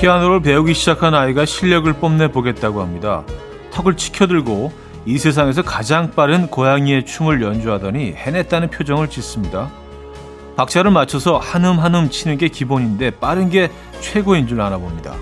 피아노를 배우기 시작한 아이가 실력을 뽐내 보겠다고 합니다. 턱을 치켜들고 이 세상에서 가장 빠른 고양이의 춤을 연주하더니 해냈다는 표정을 짓습니다. 박자를 맞춰서 한음 한음 치는 게 기본인데 빠른 게 최고인 줄 아나 봅니다.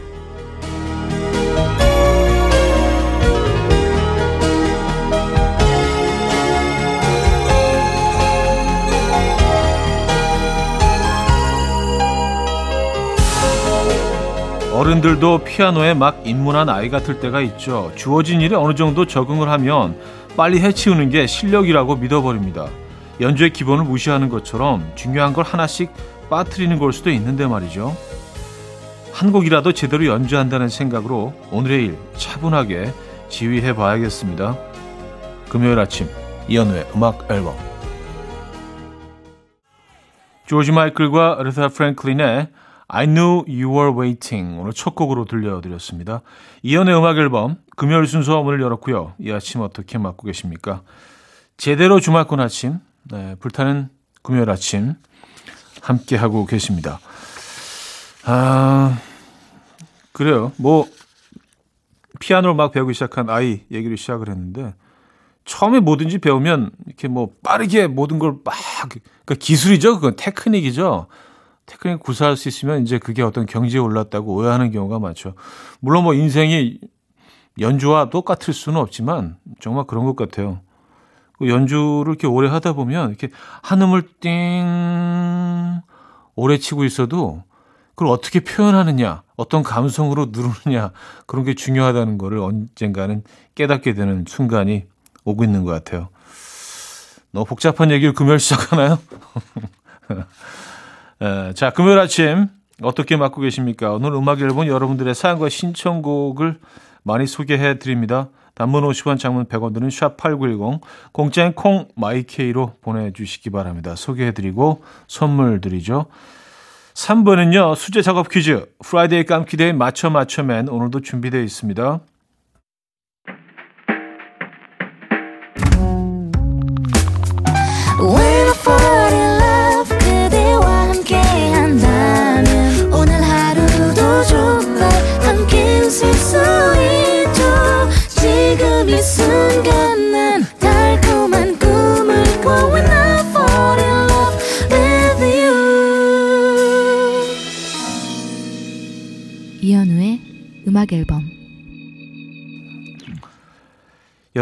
어른들도 피아노에 막 입문한 아이 같을 때가 있죠. 주어진 일에 어느 정도 적응을 하면 빨리 해치우는 게 실력이라고 믿어버립니다. 연주의 기본을 무시하는 것처럼 중요한 걸 하나씩 빠뜨리는 걸 수도 있는데 말이죠. 한 곡이라도 제대로 연주한다는 생각으로 오늘의 일 차분하게 지휘해 봐야겠습니다. 금요일 아침 이연우의 음악 앨범 조지 마이클과 르타 프랭클린의 I Knew You Were Waiting 오늘 첫 곡으로 들려드렸습니다. 이연의 음악 앨범 금요일 순서 문을 열었고요. 이 아침 어떻게 맞고 계십니까? 제대로 주말권 아침, 네, 불타는 금요일 아침 함께 하고 계십니다. 아 그래요. 뭐 피아노를 막 배우기 시작한 아이 얘기를 시작을 했는데 처음에 뭐든지 배우면 이렇게 뭐 빠르게 모든 걸 막 그러니까 기술이죠. 그건 테크닉이죠. 테크닉 구사할 수 있으면 이제 그게 어떤 경지에 올랐다고 오해하는 경우가 많죠. 물론 뭐 인생이 연주와 똑같을 수는 없지만 정말 그런 것 같아요. 그 연주를 이렇게 오래 하다 보면 이렇게 한음을 띵 오래 치고 있어도 그걸 어떻게 표현하느냐, 어떤 감성으로 누르느냐 그런 게 중요하다는 거를 언젠가는 깨닫게 되는 순간이 오고 있는 것 같아요. 너무 복잡한 얘기를 금요일 시작하나요? 에, 자, 금요일 아침 어떻게 맞고 계십니까? 오늘 음악 앨범 여러분들의 사연과 신청곡을 많이 소개해 드립니다. 단문 50원, 장문 100원 드는 샵8910 공짜인 콩 my K로 보내주시기 바랍니다. 소개해 드리고 선물 드리죠. 3부는요. 수제 작업 퀴즈 Friday 깜퀴데이 맞춰 맞춰맨 오늘도 준비되어 있습니다.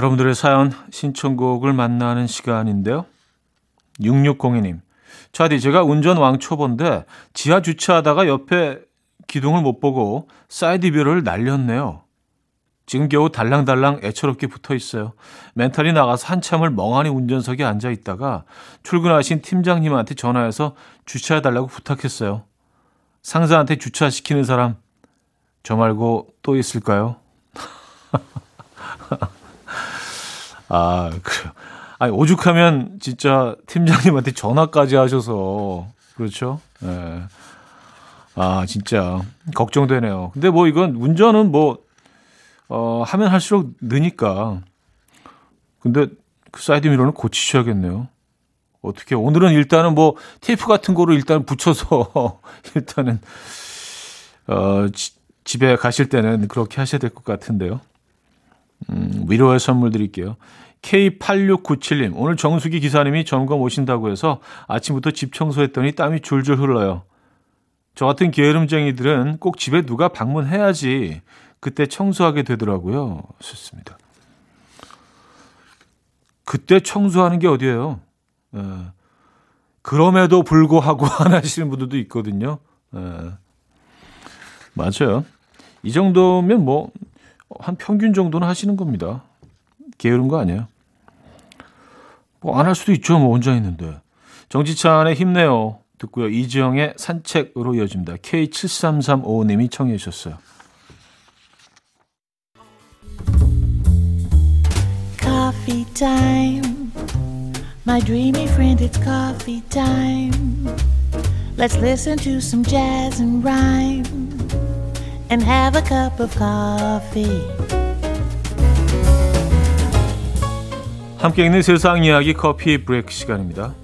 여러분들의 사연 신청곡을 만나는 시간인데요. 6602님. 차디 제가 운전 왕초보인데 지하 주차하다가 옆에 기둥을 못 보고 side view를 날렸네요. 지금 겨우 달랑달랑 애처롭게 붙어 있어요. 멘탈이 나가서 한참을 멍하니 운전석에 앉아 있다가 출근하신 팀장님한테 전화해서 주차해달라고 부탁했어요. 상사한테 주차시키는 사람 저 말고 또 있을까요? 아, 그래요. 아니, 오죽하면 진짜 팀장님한테 전화까지 하셔서, 그렇죠? 예. 네. 아, 진짜, 걱정되네요. 근데 뭐 이건 운전은 뭐, 어, 하면 할수록 느니까. 근데 그 사이드 미러는 고치셔야겠네요. 어떻게, 오늘은 일단은 뭐, 테이프 같은 거로 일단 붙여서, 일단은, 어, 집에 가실 때는 그렇게 하셔야 될 것 같은데요. 음, 위로의 선물 드릴게요. K8697님, 오늘 정수기 기사님이 점검 오신다고 해서 아침부터 집 청소했더니 땀이 줄줄 흘러요. 저 같은 게으름쟁이들은 꼭 집에 누가 방문해야지 그때 청소하게 되더라고요. 좋습니다. 그때 청소하는 게 어디예요? 에, 예. 그럼에도 불구하고 안 하시는 분들도 있거든요. 에, 예. 맞아요. 이 정도면 뭐 한 평균 정도는 하시는 겁니다. 게으른 거 아니에요. 뭐 안 할 수도 있죠. 뭐 혼자 있는데. 정지찬의 힘내요. 듣고요. 이지영의 산책으로 이어집니다. K7335님이 청해 주셨어요. Coffee time. My dreamy friend, it's coffee time. Let's listen to some jazz and rhyme. And have a cup of coffee. 함께 있는 세상 이야기 커피 브레이크 시간입니다.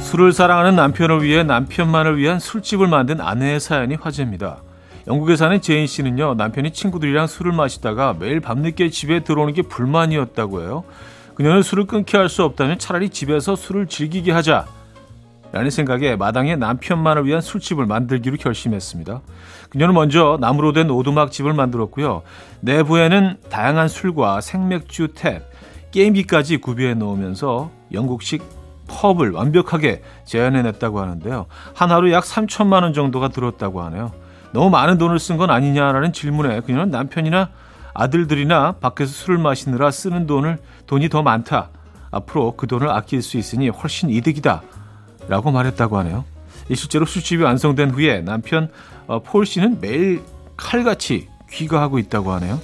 술을 사랑하는 남편을 위해 남편만을 위한 술집을 만든 아내의 사연이 화제입니다. 영국에 사는 제인 씨는요, 남편이 친구들이랑 술을 마시다가 매일 밤늦게 집에 들어오는 게 불만이었다고 해요. 그녀는 술을 끊게 할 수 없다면 차라리 집에서 술을 즐기게 하자. 라는 생각에 마당에 남편만을 위한 술집을 만들기로 결심했습니다. 그녀는 먼저 나무로 된 오두막집을 만들었고요. 내부에는 다양한 술과 생맥주 tap, 게임기까지 구비해 놓으면서 영국식 펍을 완벽하게 재현해냈다고 하는데요. 한 하루 약 3천만 원 정도가 들었다고 하네요. 너무 많은 돈을 쓴 건 아니냐라는 질문에 그녀는 남편이나 아들들이나 밖에서 술을 마시느라 쓰는 돈을 돈이 더 많다. 앞으로 그 돈을 아낄 수 있으니 훨씬 이득이다. 라고 말했다고 하네요. 실제로 술집이 완성된 후에 남편 어, 폴 씨는 매일 칼같이 귀가하고 있다고 하네요.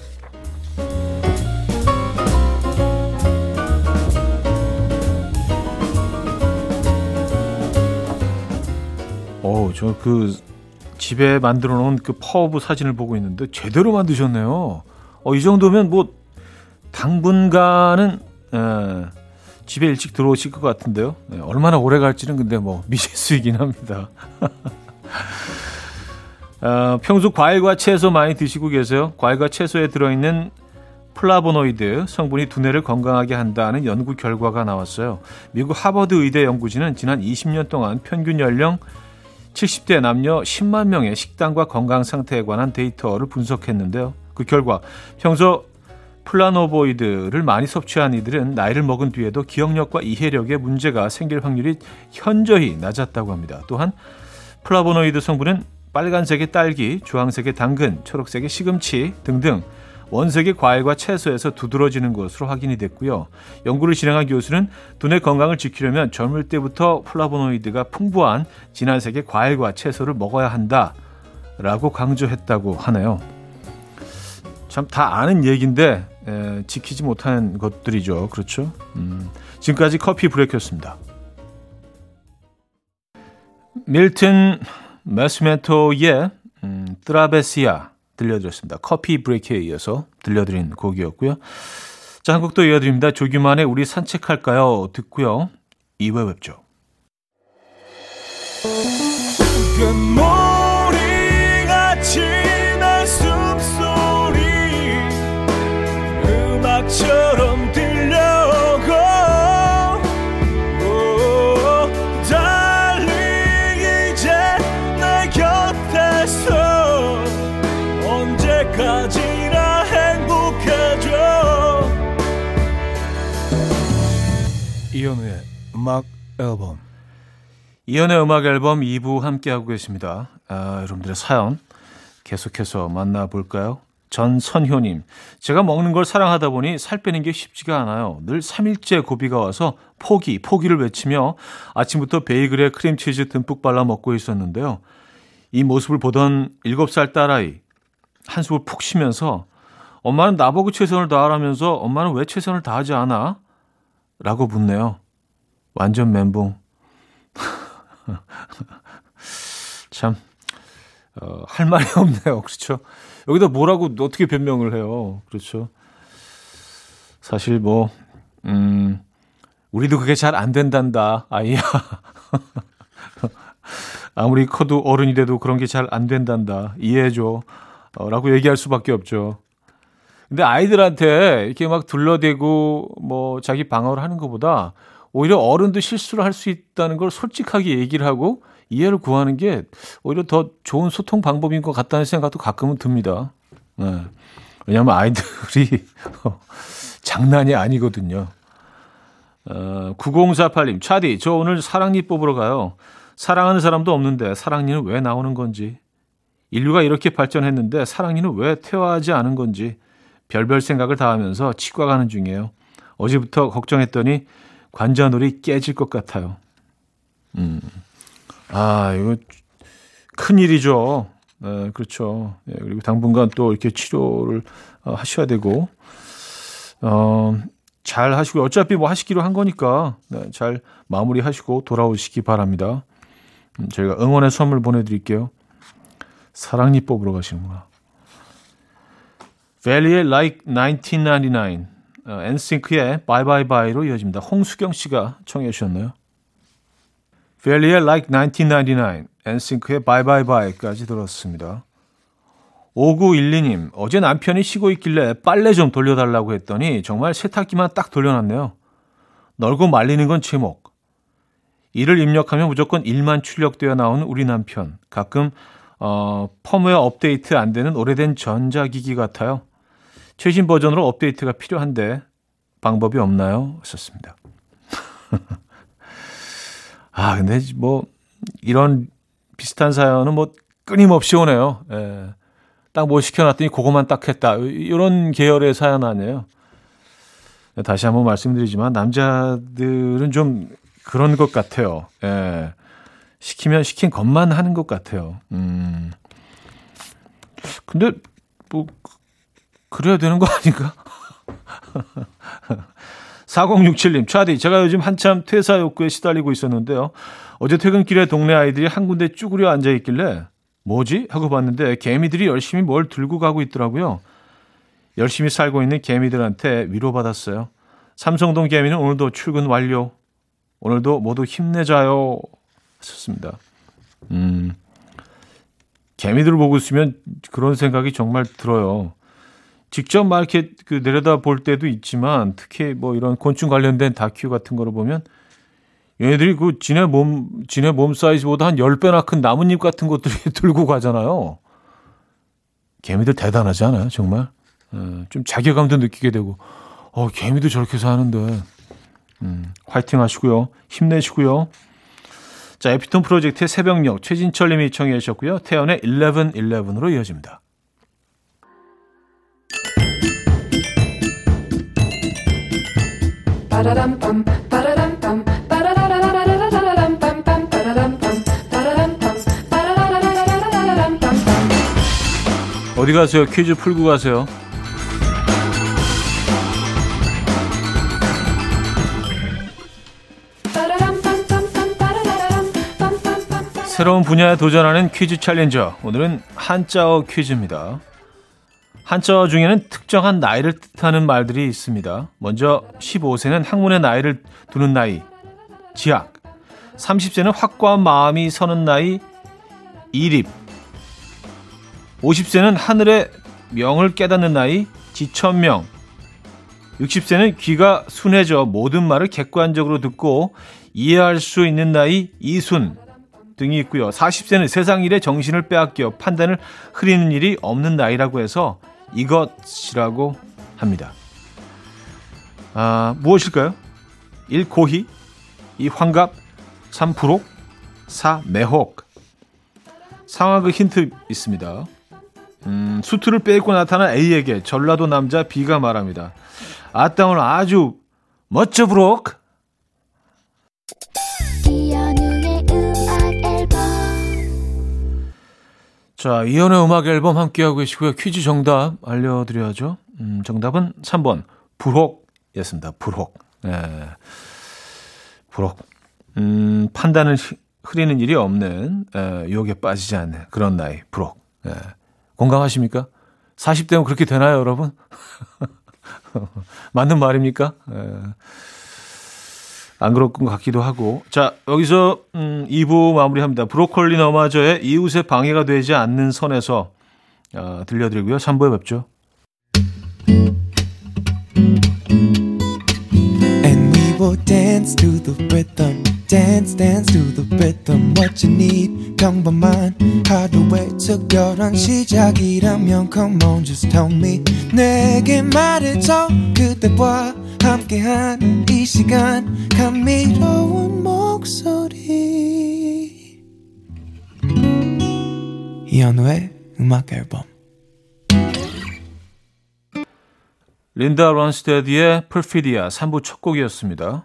어, 저그 집에 만들어 놓은 그 퍼브 사진을 보고 있는데 제대로 만드셨네요. 어, 이 정도면 뭐 당분간은 에, 집에 일찍 들어오실 것 같은데요. 네, 얼마나 오래 갈지는 근데 뭐 미지수이긴 합니다. 어, 평소 과일과 채소 많이 드시고 계세요? 과일과 채소에 들어있는 플라보노이드 성분이 두뇌를 건강하게 한다는 연구 결과가 나왔어요. 미국 하버드 의대 연구진은 지난 20년 동안 평균 연령 70대 남녀 10만 명의 식단과 건강 상태에 관한 데이터를 분석했는데요. 그 결과 평소 플라노보이드를 많이 섭취한 이들은 나이를 먹은 뒤에도 기억력과 이해력에 문제가 생길 확률이 현저히 낮았다고 합니다. 또한 플라보노이드 성분은 빨간색의 딸기, 주황색의 당근, 초록색의 시금치 등등 원색의 과일과 채소에서 두드러지는 것으로 확인이 됐고요. 연구를 진행한 교수는 두뇌 건강을 지키려면 젊을 때부터 플라보노이드가 풍부한 진한색의 과일과 채소를 먹어야 한다라고 강조했다고 하네요. 참 다 아는 얘기인데 에, 지키지 못한 것들이죠. 그렇죠? 음, 지금까지 coffee break였습니다. 밀튼 나시멘토의 음, Travessia 들려드렸습니다. coffee break에 이어서 들려드린 곡이었고요. 자, 한 곡도 이어드립니다. 조규만의 우리 산책할까요? 듣고요. 2회 뵙죠. 음악 앨범 이현우의 음악 앨범 2부 함께하고 계십니다. 아, 여러분들의 사연 계속해서 만나볼까요? 전선효님, 제가 먹는 걸 사랑하다 보니 살 빼는 게 쉽지가 않아요. 늘 3일째 고비가 와서 포기, 포기를 외치며 아침부터 베이글에 크림치즈 듬뿍 발라 먹고 있었는데요. 이 모습을 보던 7살 딸아이, 한숨을 푹 쉬면서 엄마는 나보고 최선을 다하라면서 엄마는 왜 최선을 다하지 않아? 라고 묻네요. 완전 멘붕. 참, 어, 할 말이 없네요. 그렇죠? 여기다 뭐라고 어떻게 변명을 해요. 그렇죠. 사실 뭐, 음, 우리도 그게 잘 안 된단다, 아이야. 아무리 커도 어른이 돼도 그런 게 잘 안 된단다. 이해해줘. 어, 라고 얘기할 수밖에 없죠. 근데 아이들한테 이렇게 막 둘러대고 뭐 자기 방어를 하는 것보다 오히려 어른도 실수를 할 수 있다는 걸 솔직하게 얘기를 하고 이해를 구하는 게 오히려 더 좋은 소통 방법인 것 같다는 생각도 가끔은 듭니다. 네. 왜냐하면 아이들이 장난이 아니거든요. 어, 9048님, 차디, 저 오늘 사랑니 뽑으러 가요. 사랑하는 사람도 없는데 사랑니는 왜 나오는 건지. 인류가 이렇게 발전했는데 사랑니는 왜 퇴화하지 않은 건지 별별 생각을 다 하면서 치과 가는 중이에요. 어제부터 걱정했더니 관자놀이 깨질 것 같아요. 음. 아, 이거 큰 일이죠. 네, 그렇죠. 예, 그리고 당분간 또 이렇게 치료를 어, 하셔야 되고, 어, 잘 하시고, 어차피 뭐 하시기로 한 거니까, 네, 잘 마무리 하시고 돌아오시기 바랍니다. 음, 저희가 응원의 선물 보내드릴게요. 사랑니 뽑으러 가시는구나. 벨리의 Like 1999, 어, 엔싱크의 Bye Bye Bye로 이어집니다. 홍수경 씨가 청해 주셨나요? 펠리의 Like 1999, 엔싱크의 Bye까지 들었습니다. 5912님, 어제 남편이 쉬고 있길래 빨래 좀 돌려달라고 했더니 정말 세탁기만 딱 돌려놨네요. 널고 말리는 건 제목. 이를 입력하면 무조건 일만 출력되어 나오는 우리 남편. 가끔 어, 펌웨어 업데이트 안 되는 오래된 전자기기 같아요. 최신 버전으로 업데이트가 필요한데 방법이 없나요? 썼습니다. 아, 근데 뭐 이런 비슷한 사연은 뭐 끊임없이 오네요. 예. 딱 뭐 시켜놨더니 그것만 딱 했다. 이런 계열의 사연 아니에요. 다시 한번 말씀드리지만 남자들은 좀 그런 것 같아요. 예. 시키면 시킨 것만 하는 것 같아요. 음. 근데 뭐 그래야 되는 거 아닌가? 4067님, 차디, 제가 요즘 한참 퇴사 욕구에 시달리고 있었는데요. 어제 퇴근길에 동네 아이들이 한 군데 쭈그려 앉아 있길래 뭐지? 하고 봤는데 개미들이 열심히 뭘 들고 가고 있더라고요. 열심히 살고 있는 개미들한테 위로받았어요. 삼성동 개미는 오늘도 출근 완료. 오늘도 모두 힘내자요. 하셨습니다. 음, 개미들을 보고 있으면 그런 생각이 정말 들어요. 직접 막 이렇게 그 내려다 볼 때도 있지만 특히 뭐 이런 곤충 관련된 다큐 같은 거를 보면 얘네들이 그 지네 몸, 지네 몸 사이즈보다 한 10배나 큰 나뭇잎 같은 것들이 들고 가잖아요. 개미들 대단하지 않아요, 정말? 어, 좀 자괴감도 느끼게 되고, 어, 개미도 저렇게 사는데, 음, 화이팅 하시고요. 힘내시고요. 자, 에피톤 프로젝트의 새벽녘 최진철 님이 청해 주셨고요. 태연의 1111으로 이어집니다. 어디 가세요? 퀴즈 풀고 가세요. 새로운 분야에 도전하는 퀴즈 챌린저. 오늘은 한자어 퀴즈입니다. 한자어 중에는 특정한 나이를 뜻하는 말들이 있습니다. 먼저 15세는 학문의 나이를 두는 나이, 지학. 30세는 확고한 마음이 서는 나이, 이립. 50세는 하늘의 명을 깨닫는 나이, 지천명. 60세는 귀가 순해져 모든 말을 객관적으로 듣고 이해할 수 있는 나이, 이순 등이 있고요. 40세는 세상 일에 정신을 빼앗겨 판단을 흐리는 일이 없는 나이라고 해서 이것이라고 합니다. 아, 무엇일까요? 1. 고희 2. 환갑 3. 불혹 4. 매혹 상황의 힌트 있습니다. 음, 수트를 빼입고 나타난 A에게 전라도 남자 B가 말합니다. 아따 오늘 아주 멋져 브록 자, 이연의 음악 앨범 함께하고 계시고요. 퀴즈 정답 알려드려야죠. 음, 정답은 3번. 불혹이었습니다. 불혹. 네. 불혹. 음, 판단을 흐리는 일이 없는, 에, 유혹에 빠지지 않는 그런 나이. 불혹. 예. 공감하십니까? 40대면 그렇게 되나요, 여러분? 맞는 말입니까? 에. 안 그럴 것 같기도 하고. 자, 여기서 음, 2부 마무리합니다. 브로콜리 너마저의 이웃의 방해가 되지 않는 선에서 어, 들려드리고요. 3부에 뵙죠. And we will dance to the rhythm. Dance dance to the rhythm what you need. 평범한 하루의 특별한 시작이라면 come on just tell me. 내게 말해줘. 그대와 함께한 이 시간. 감미로운 목소리. 이현우의 음악 앨범. 린다 론스태드의 Perfidia 3부 첫 곡이었습니다.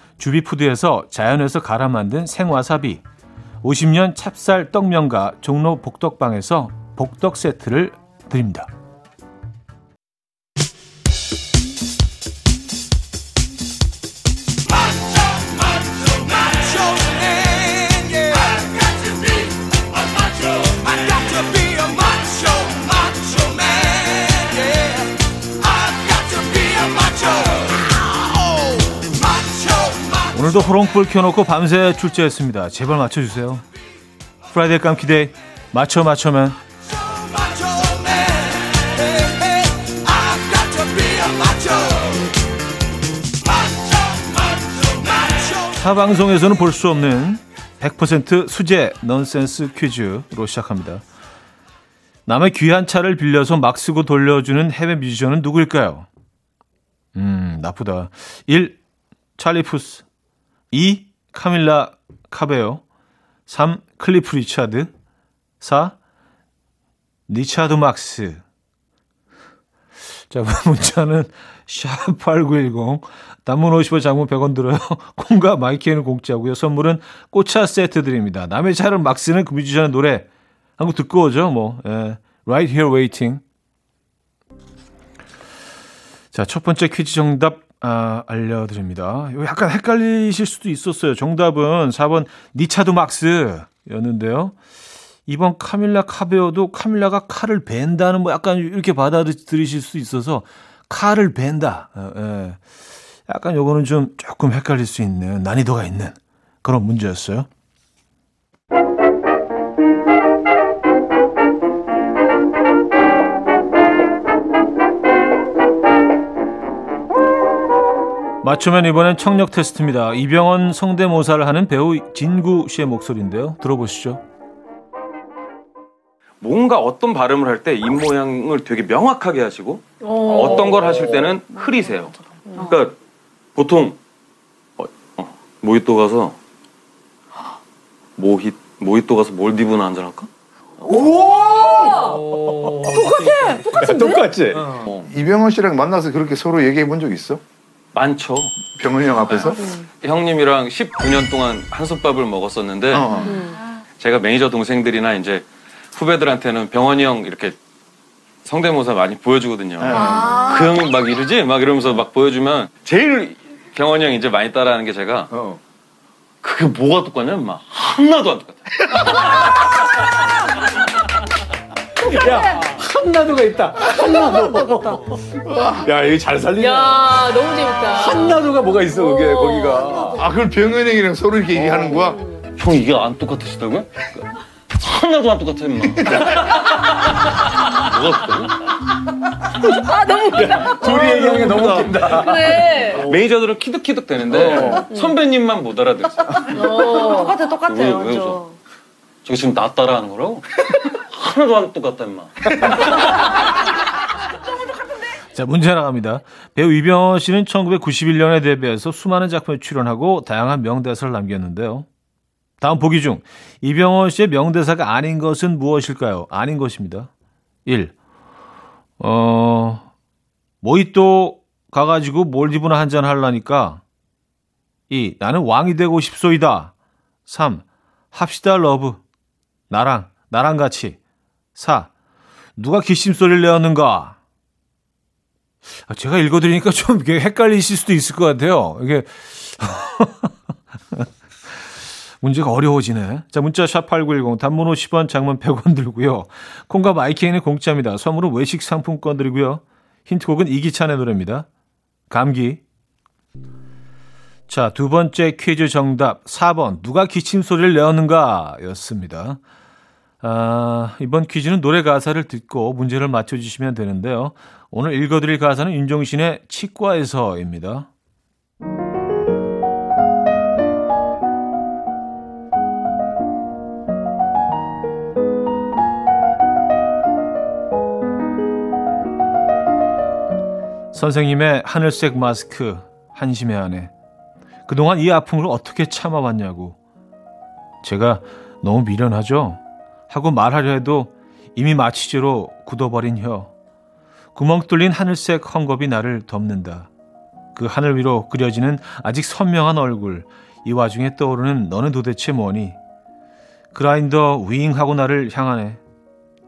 주비푸드에서 자연에서 갈아 만든 생와사비, 50년 찹쌀 떡면과 종로 복덕방에서 복덕 세트를 드립니다. 오늘도 호롱불 켜놓고 밤새 출제했습니다. 제발 맞춰주세요. Friday 깜퀴데이 맞춰 맞춰맨 타 방송에서는 볼 수 없는 100% 수제 넌센스 퀴즈로 시작합니다. 남의 귀한 차를 빌려서 막 쓰고 돌려주는 해외 뮤지션은 누구일까요? 음, 나쁘다. 1. 찰리 푸스 2. 카밀라 카베요 3. 클리프 리차드 4. 리차드 막스 자, 문자는 샵8910 단문 50원 장문 100원 들어요. 콩과 my K는 공짜고요. 선물은 꽃차 세트 드립니다. 남의 차를 막 쓰는 그 뮤지션의 노래 한 곡 듣고 오죠. 뭐 예. Right Here Waiting 자, 첫 번째 퀴즈 정답 아, 알려드립니다. 약간 헷갈리실 수도 있었어요. 정답은 4번 니차드 막스였는데요. 이번 카밀라 카베오도 카밀라가 칼을 벤다는 뭐 약간 이렇게 받아들이실 수 있어서 칼을 벤다. 어, 예. 약간 요거는 좀 조금 헷갈릴 수 있는 난이도가 있는 그런 문제였어요. 맞추면 이번엔 청력 테스트입니다. 이병헌 성대모사를 하는 배우 진구 씨의 목소리인데요. 들어보시죠. 뭔가 어떤 발음을 할 때 입 모양을 되게 명확하게 하시고 어떤 걸 하실 때는 흐리세요. 그러니까 보통 어, 어, 모히또 가서 모히 모히또 가서 몰디브나 한잔 할까? 똑같아. 똑같은데? 똑같지? 어, 이병헌 씨랑 만나서 그렇게 서로 얘기해 본 적 있어? 많죠. 병헌이 형 앞에서? 형님이랑 19년 동안 한솥밥을 먹었었는데 어. 제가 매니저 동생들이나 이제 후배들한테는 병원이 형 이렇게 성대모사 많이 보여주거든요. 그 형이 막 이러지? 막 이러면서 막 보여주면 제일 병원이 형 이제 많이 따라하는 게 제가 어. 그게 뭐가 똑같냐면 막 하나도 안 똑같아. 야, 한나도가 있다. 한나도. 야, 이거 잘 살리네. 야 너무 재밌다. 한나도가 뭐가 있어, 그게, 거기가. 아, 그걸 병헌 형이랑 서로 이렇게 얘기하는 거야? 형 이게 안 똑같으시다고요? 하나도 안 똑같아 임마. 뭐가 똑같아? 아 너무 웃기다. 둘이 얘기하는 게 너무 웃긴다. 그래. 매니저들은 키득키득 되는데 선배님만 못 알아들었어요. 어. 똑같아 똑같아. 왜, 왜. 웃어? 저기 지금 나 따라하는 거라고? 하나도 안 똑같다 임마. 자, 문제 나갑니다. 배우 이병헌 씨는 1991년에 데뷔해서 수많은 작품에 출연하고 다양한 명대사를 남겼는데요. 다음 보기 중 이병헌 씨의 명대사가 아닌 것은 무엇일까요? 아닌 것입니다. 1. 어, 모히또 가가지고 몰디브나 한잔 하려니까 2. 나는 왕이 되고 싶소이다. 3. 합시다 love. 나랑, 나랑 같이. 4. 누가 기침 소리를 내었는가? 아, 제가 읽어드리니까 좀 헷갈리실 수도 있을 것 같아요. 이게 문제가 어려워지네. 자, 문자 샵 8910 단문 50원, 장문 100원 들고요. 콩과 my K는 공짜입니다. 선물은 외식 상품권 드리고요. 힌트곡은 이기찬의 노래입니다. 감기. 자, 두 번째 퀴즈 정답 4번. 누가 기침 소리를 내었는가? 였습니다. 아, 이번 퀴즈는 노래 가사를 듣고 문제를 맞춰주시면 되는데요. 오늘 읽어드릴 가사는 윤종신의 치과에서입니다. 선생님의 하늘색 마스크 한심해 하네. 그동안 이 아픔을 어떻게 참아왔냐고. 제가 너무 미련하죠? 하고 말하려 해도 이미 마취제로 굳어버린 혀. 구멍 뚫린 하늘색 헝겊이 나를 덮는다. 그 하늘 위로 그려지는 아직 선명한 얼굴. 이 와중에 떠오르는 너는 도대체 뭐니? 그라인더 윙하고 나를 향하네.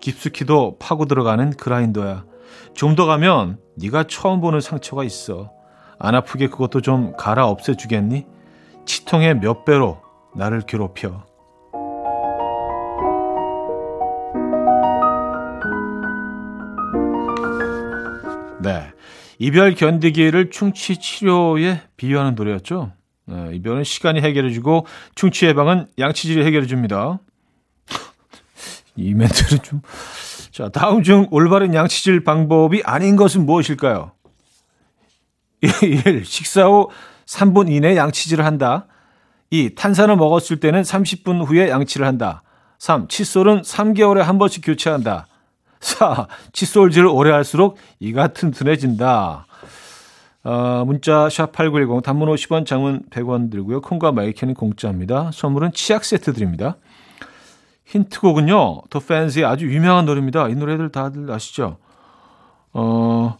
깊숙이도 파고 들어가는 그라인더야. 좀 더 가면 네가 처음 보는 상처가 있어. 안 아프게 그것도 좀 갈아 없애주겠니? 치통의 몇 배로 나를 괴롭혀. 네. 이별 견디기를 충치 치료에 비유하는 노래였죠. 네, 이별은 시간이 해결해주고 충치 예방은 양치질이 해결해줍니다. 이 멘트는 좀. 자, 다음 중 올바른 양치질 방법이 아닌 것은 무엇일까요? 1. 식사 후 3분 이내 양치질을 한다. 2. 탄산을 먹었을 때는 30분 후에 양치를 한다. 3. 칫솔은 3개월에 한 번씩 교체한다. 4. 칫솔질을 오래 할수록 이가 튼튼해진다. 어, 문자 샵8910 단문 50원 장문 100원 들고요. 콩과 마이크는 공짜입니다. 선물은 치약 세트 드립니다. 힌트곡은요. 더 팬시의 아주 유명한 노래입니다. 이 노래들 다들 아시죠? 어,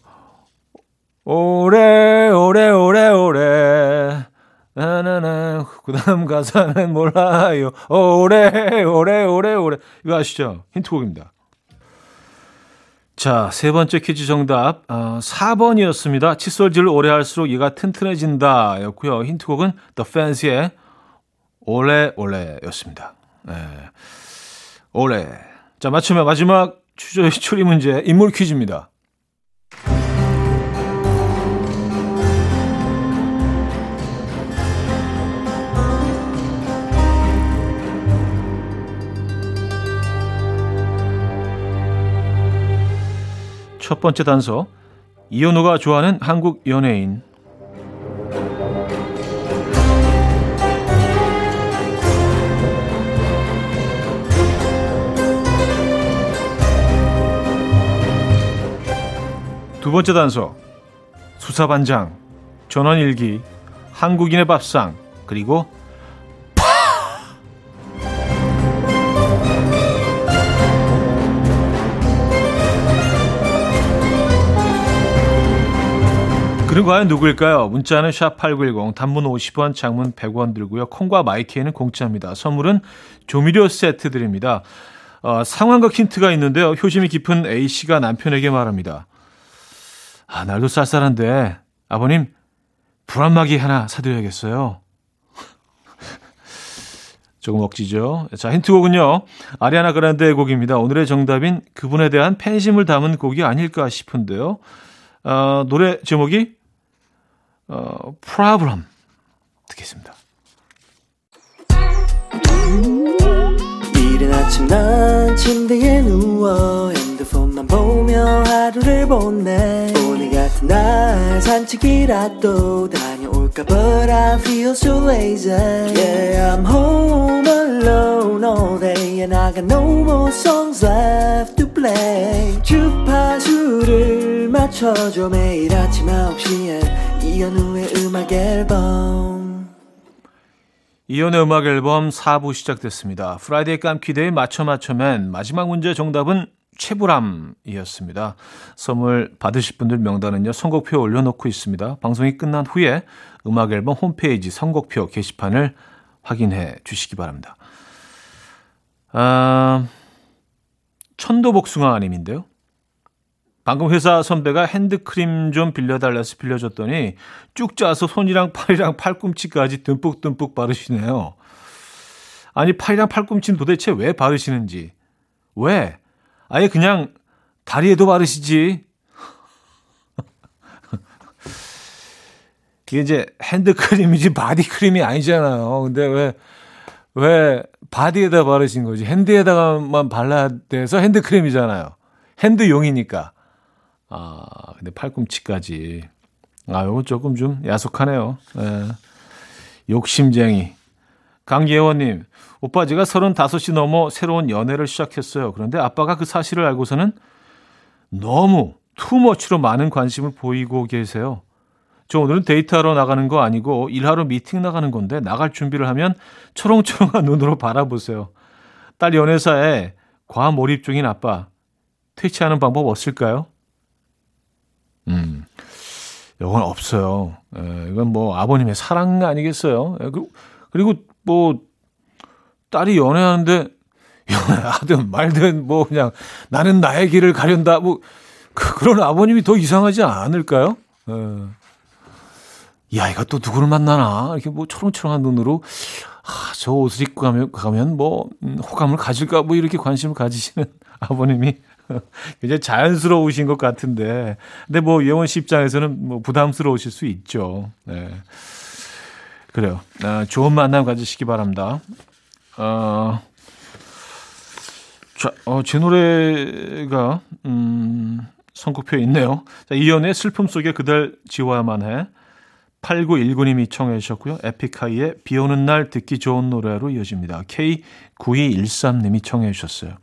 오래 오래 오래 오래 나나나 그다음 가사는 몰라요. 오래 오래 오래 오래 이거 아시죠? 힌트곡입니다. 자, 세 번째 퀴즈 정답 어, 4번이었습니다. 칫솔질을 오래 할수록 이가 튼튼해진다 였고요. 힌트곡은 The Fans의 올레 올레였습니다. 네. 올레. 자, 맞추면 마지막 추리 문제 인물 퀴즈입니다. 첫 번째 단서 이현우가 좋아하는 한국 연예인. 두 번째 단서 수사반장 전원일기 한국인의 밥상 그리고 그는 과연 누구일까요? 문자는 샵8910 단문 50원 장문 100원 들고요. 콩과 마이키에는 공짜입니다. 선물은 조미료 세트 드립니다. 어, 상황극 힌트가 있는데요. 효심이 깊은 A씨가 남편에게 말합니다. 아, 날도 쌀쌀한데 아버님 불안마기 하나 사드려야겠어요. 조금 억지죠. 자, 힌트곡은요. 아리아나 그란데의 곡입니다. 오늘의 정답인 그분에 대한 팬심을 담은 곡이 아닐까 싶은데요. 어, 노래 제목이 어, problem 듣겠습니다. 이른 아침 난 침대에 누워 핸드폰만 보며 하루를 보내 오늘 같은 날 산책이라도 다녀올까 But I feel so lazy Yeah I'm home alone all day And I got no more songs left to play 주파수를 맞춰줘 매일 아침 9시에 이현우의 음악 앨범 이현우의 음악 앨범 4부 시작됐습니다. Friday 깜키데이 맞춰 맞춰맨 마지막 문제 정답은 최불암이었습니다. 선물 받으실 분들 명단은요. 선곡표 올려놓고 있습니다. 방송이 끝난 후에 음악 앨범 홈페이지 선곡표 게시판을 확인해 주시기 바랍니다. 아, 천도복숭아 아님인데요. 방금 회사 선배가 핸드크림 좀 빌려달라서 빌려줬더니 쭉 짜서 손이랑 팔이랑 팔꿈치까지 듬뿍듬뿍 바르시네요. 아니 팔이랑 팔꿈치는 도대체 왜 바르시는지 왜 아예 그냥 다리에도 바르시지 이게 이제 핸드크림이지 body cream이 아니잖아요. 근데 왜, 왜 body에다 바르신 거지? hand에다가만 발라야 돼서 핸드크림이잖아요. hand용이니까. 아, 근데 팔꿈치까지. 아, 요거 조금 좀 야속하네요. 예. 욕심쟁이. 강예원님, 오빠 제가 35이 넘어 새로운 연애를 시작했어요. 그런데 아빠가 그 사실을 알고서는 너무 too much로 많은 관심을 보이고 계세요. 저 오늘은 데이트하러 나가는 거 아니고 일하러 미팅 나가는 건데 나갈 준비를 하면 초롱초롱한 눈으로 바라보세요. 딸 연애사에 과몰입 중인 아빠 퇴치하는 방법 없을까요? 음, 이건 없어요. 에, 이건 뭐 아버님의 사랑 아니겠어요? 에, 그리고, 그리고 뭐 딸이 연애하는데 연애하든 말든 뭐 그냥 나는 나의 길을 가련다 뭐 그, 그런 아버님이 더 이상하지 않을까요? 에. 야, 이거 또 누구를 만나나? 이렇게 뭐 초롱초롱한 눈으로, 아, 저 옷을 입고 가면, 가면 뭐, 음, 호감을 가질까? 뭐 이렇게 관심을 가지시는 아버님이 굉장히 자연스러우신 것 같은데. 근데 뭐, 예원 씨 입장에서는 뭐 부담스러우실 수 있죠. 네. 그래요. 아, 좋은 만남 가지시기 바랍니다. 어, 자, 어, 제 노래가, 음, 선곡표에 있네요. 자, 이연의 슬픔 속에 그댈 지워야만 해. 8919님이 청해 주셨고요. 에픽하이의 비 오는 날 듣기 좋은 노래로 이어집니다. K9213님이 청해 주셨어요.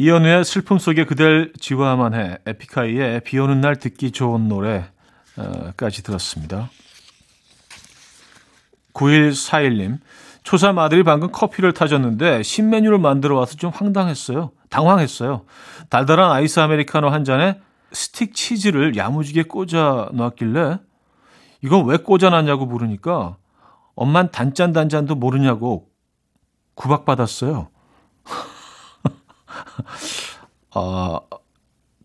이연우의 슬픔 속에 그댈 지워야만 해. 에픽하이의 비 오는 날 듣기 좋은 노래까지 들었습니다. 9141님. 초삼 아들이 방금 커피를 타줬는데 신메뉴를 만들어 와서 좀 황당했어요. 당황했어요. 달달한 아이스 아메리카노 한 잔에 스틱 치즈를 야무지게 꽂아 놨길래 이건 왜 꽂아 놨냐고 물으니까 엄만 단짠 단짠도 모르냐고 구박받았어요. 아,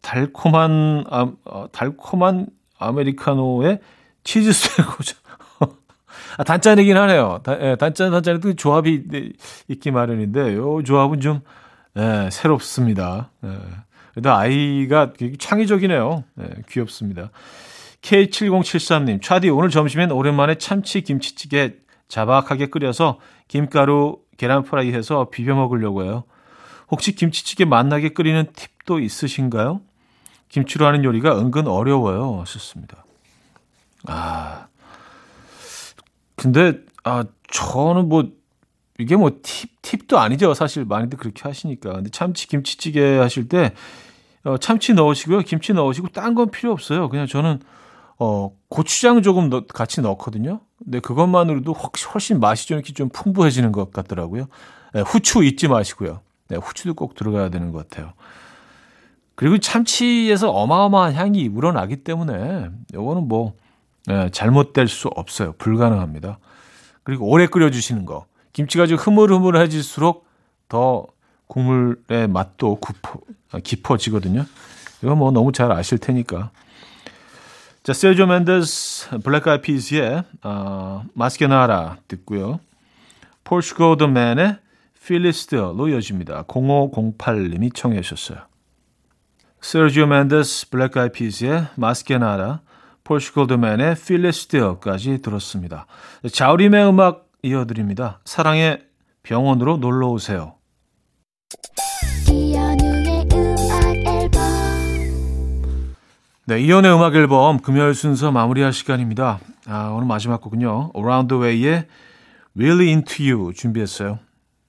달콤한 아, 어, 달콤한 아메리카노에 치즈 꽂아. 아, 단짠이긴 하네요. 다, 예, 단짠 단짠에도 조합이 있기 마련인데 요 조합은 좀 예, 새롭습니다. 예. 그래도 아이가 창의적이네요. 예, 귀엽습니다. K7073님, 차디 오늘 점심엔 오랜만에 참치 김치찌개 자박하게 끓여서 김가루 계란 프라이 해서 비벼 먹으려고 해요. 혹시 김치찌개 맛나게 끓이는 팁도 있으신가요? 김치로 하는 요리가 은근 어려워요. 하셨습니다. 아, 근데, 아, 저는 뭐, 이게 뭐 팁, 팁도 아니죠. 사실 많이들 그렇게 하시니까. 근데 참치 김치찌개 하실 때, 어, 참치 넣으시고요. 김치 넣으시고, 딴 건 필요 없어요. 그냥 저는, 어, 고추장 조금 넣, 같이 넣거든요. 근데 그것만으로도 훨씬, 훨씬 맛이 좀 이렇게 좀 풍부해지는 것 같더라고요. 네, 후추 잊지 마시고요. 네, 후추도 꼭 들어가야 되는 것 같아요. 그리고 참치에서 어마어마한 향이 우러나기 때문에 요거는 뭐 네, 잘못될 수 없어요. 불가능합니다. 그리고 오래 끓여주시는 거. 김치가 좀 흐물흐물해질수록 더 국물의 맛도 깊어, 깊어지거든요. 이거 뭐 너무 잘 아실 테니까. 자, Sergio Mendes Black Eyed Peas의 어, Mas Que Nada 듣고요. 포르슈거 더맨의 필리스트로 이어집니다. 0508님이 청해 주셨어요. 세르지오 맨데스 블랙 아이 피스의 마스케나라 포르슈거 더맨의 필리스트까지 들었습니다. 자우림의 음악 이어드립니다. 사랑의 병원으로 놀러 오세요. 네, 이현우의 음악 앨범 금요일 순서 마무리할 시간입니다. 아, 오늘 마지막 곡은요. Around the Way의 Really Into You 준비했어요.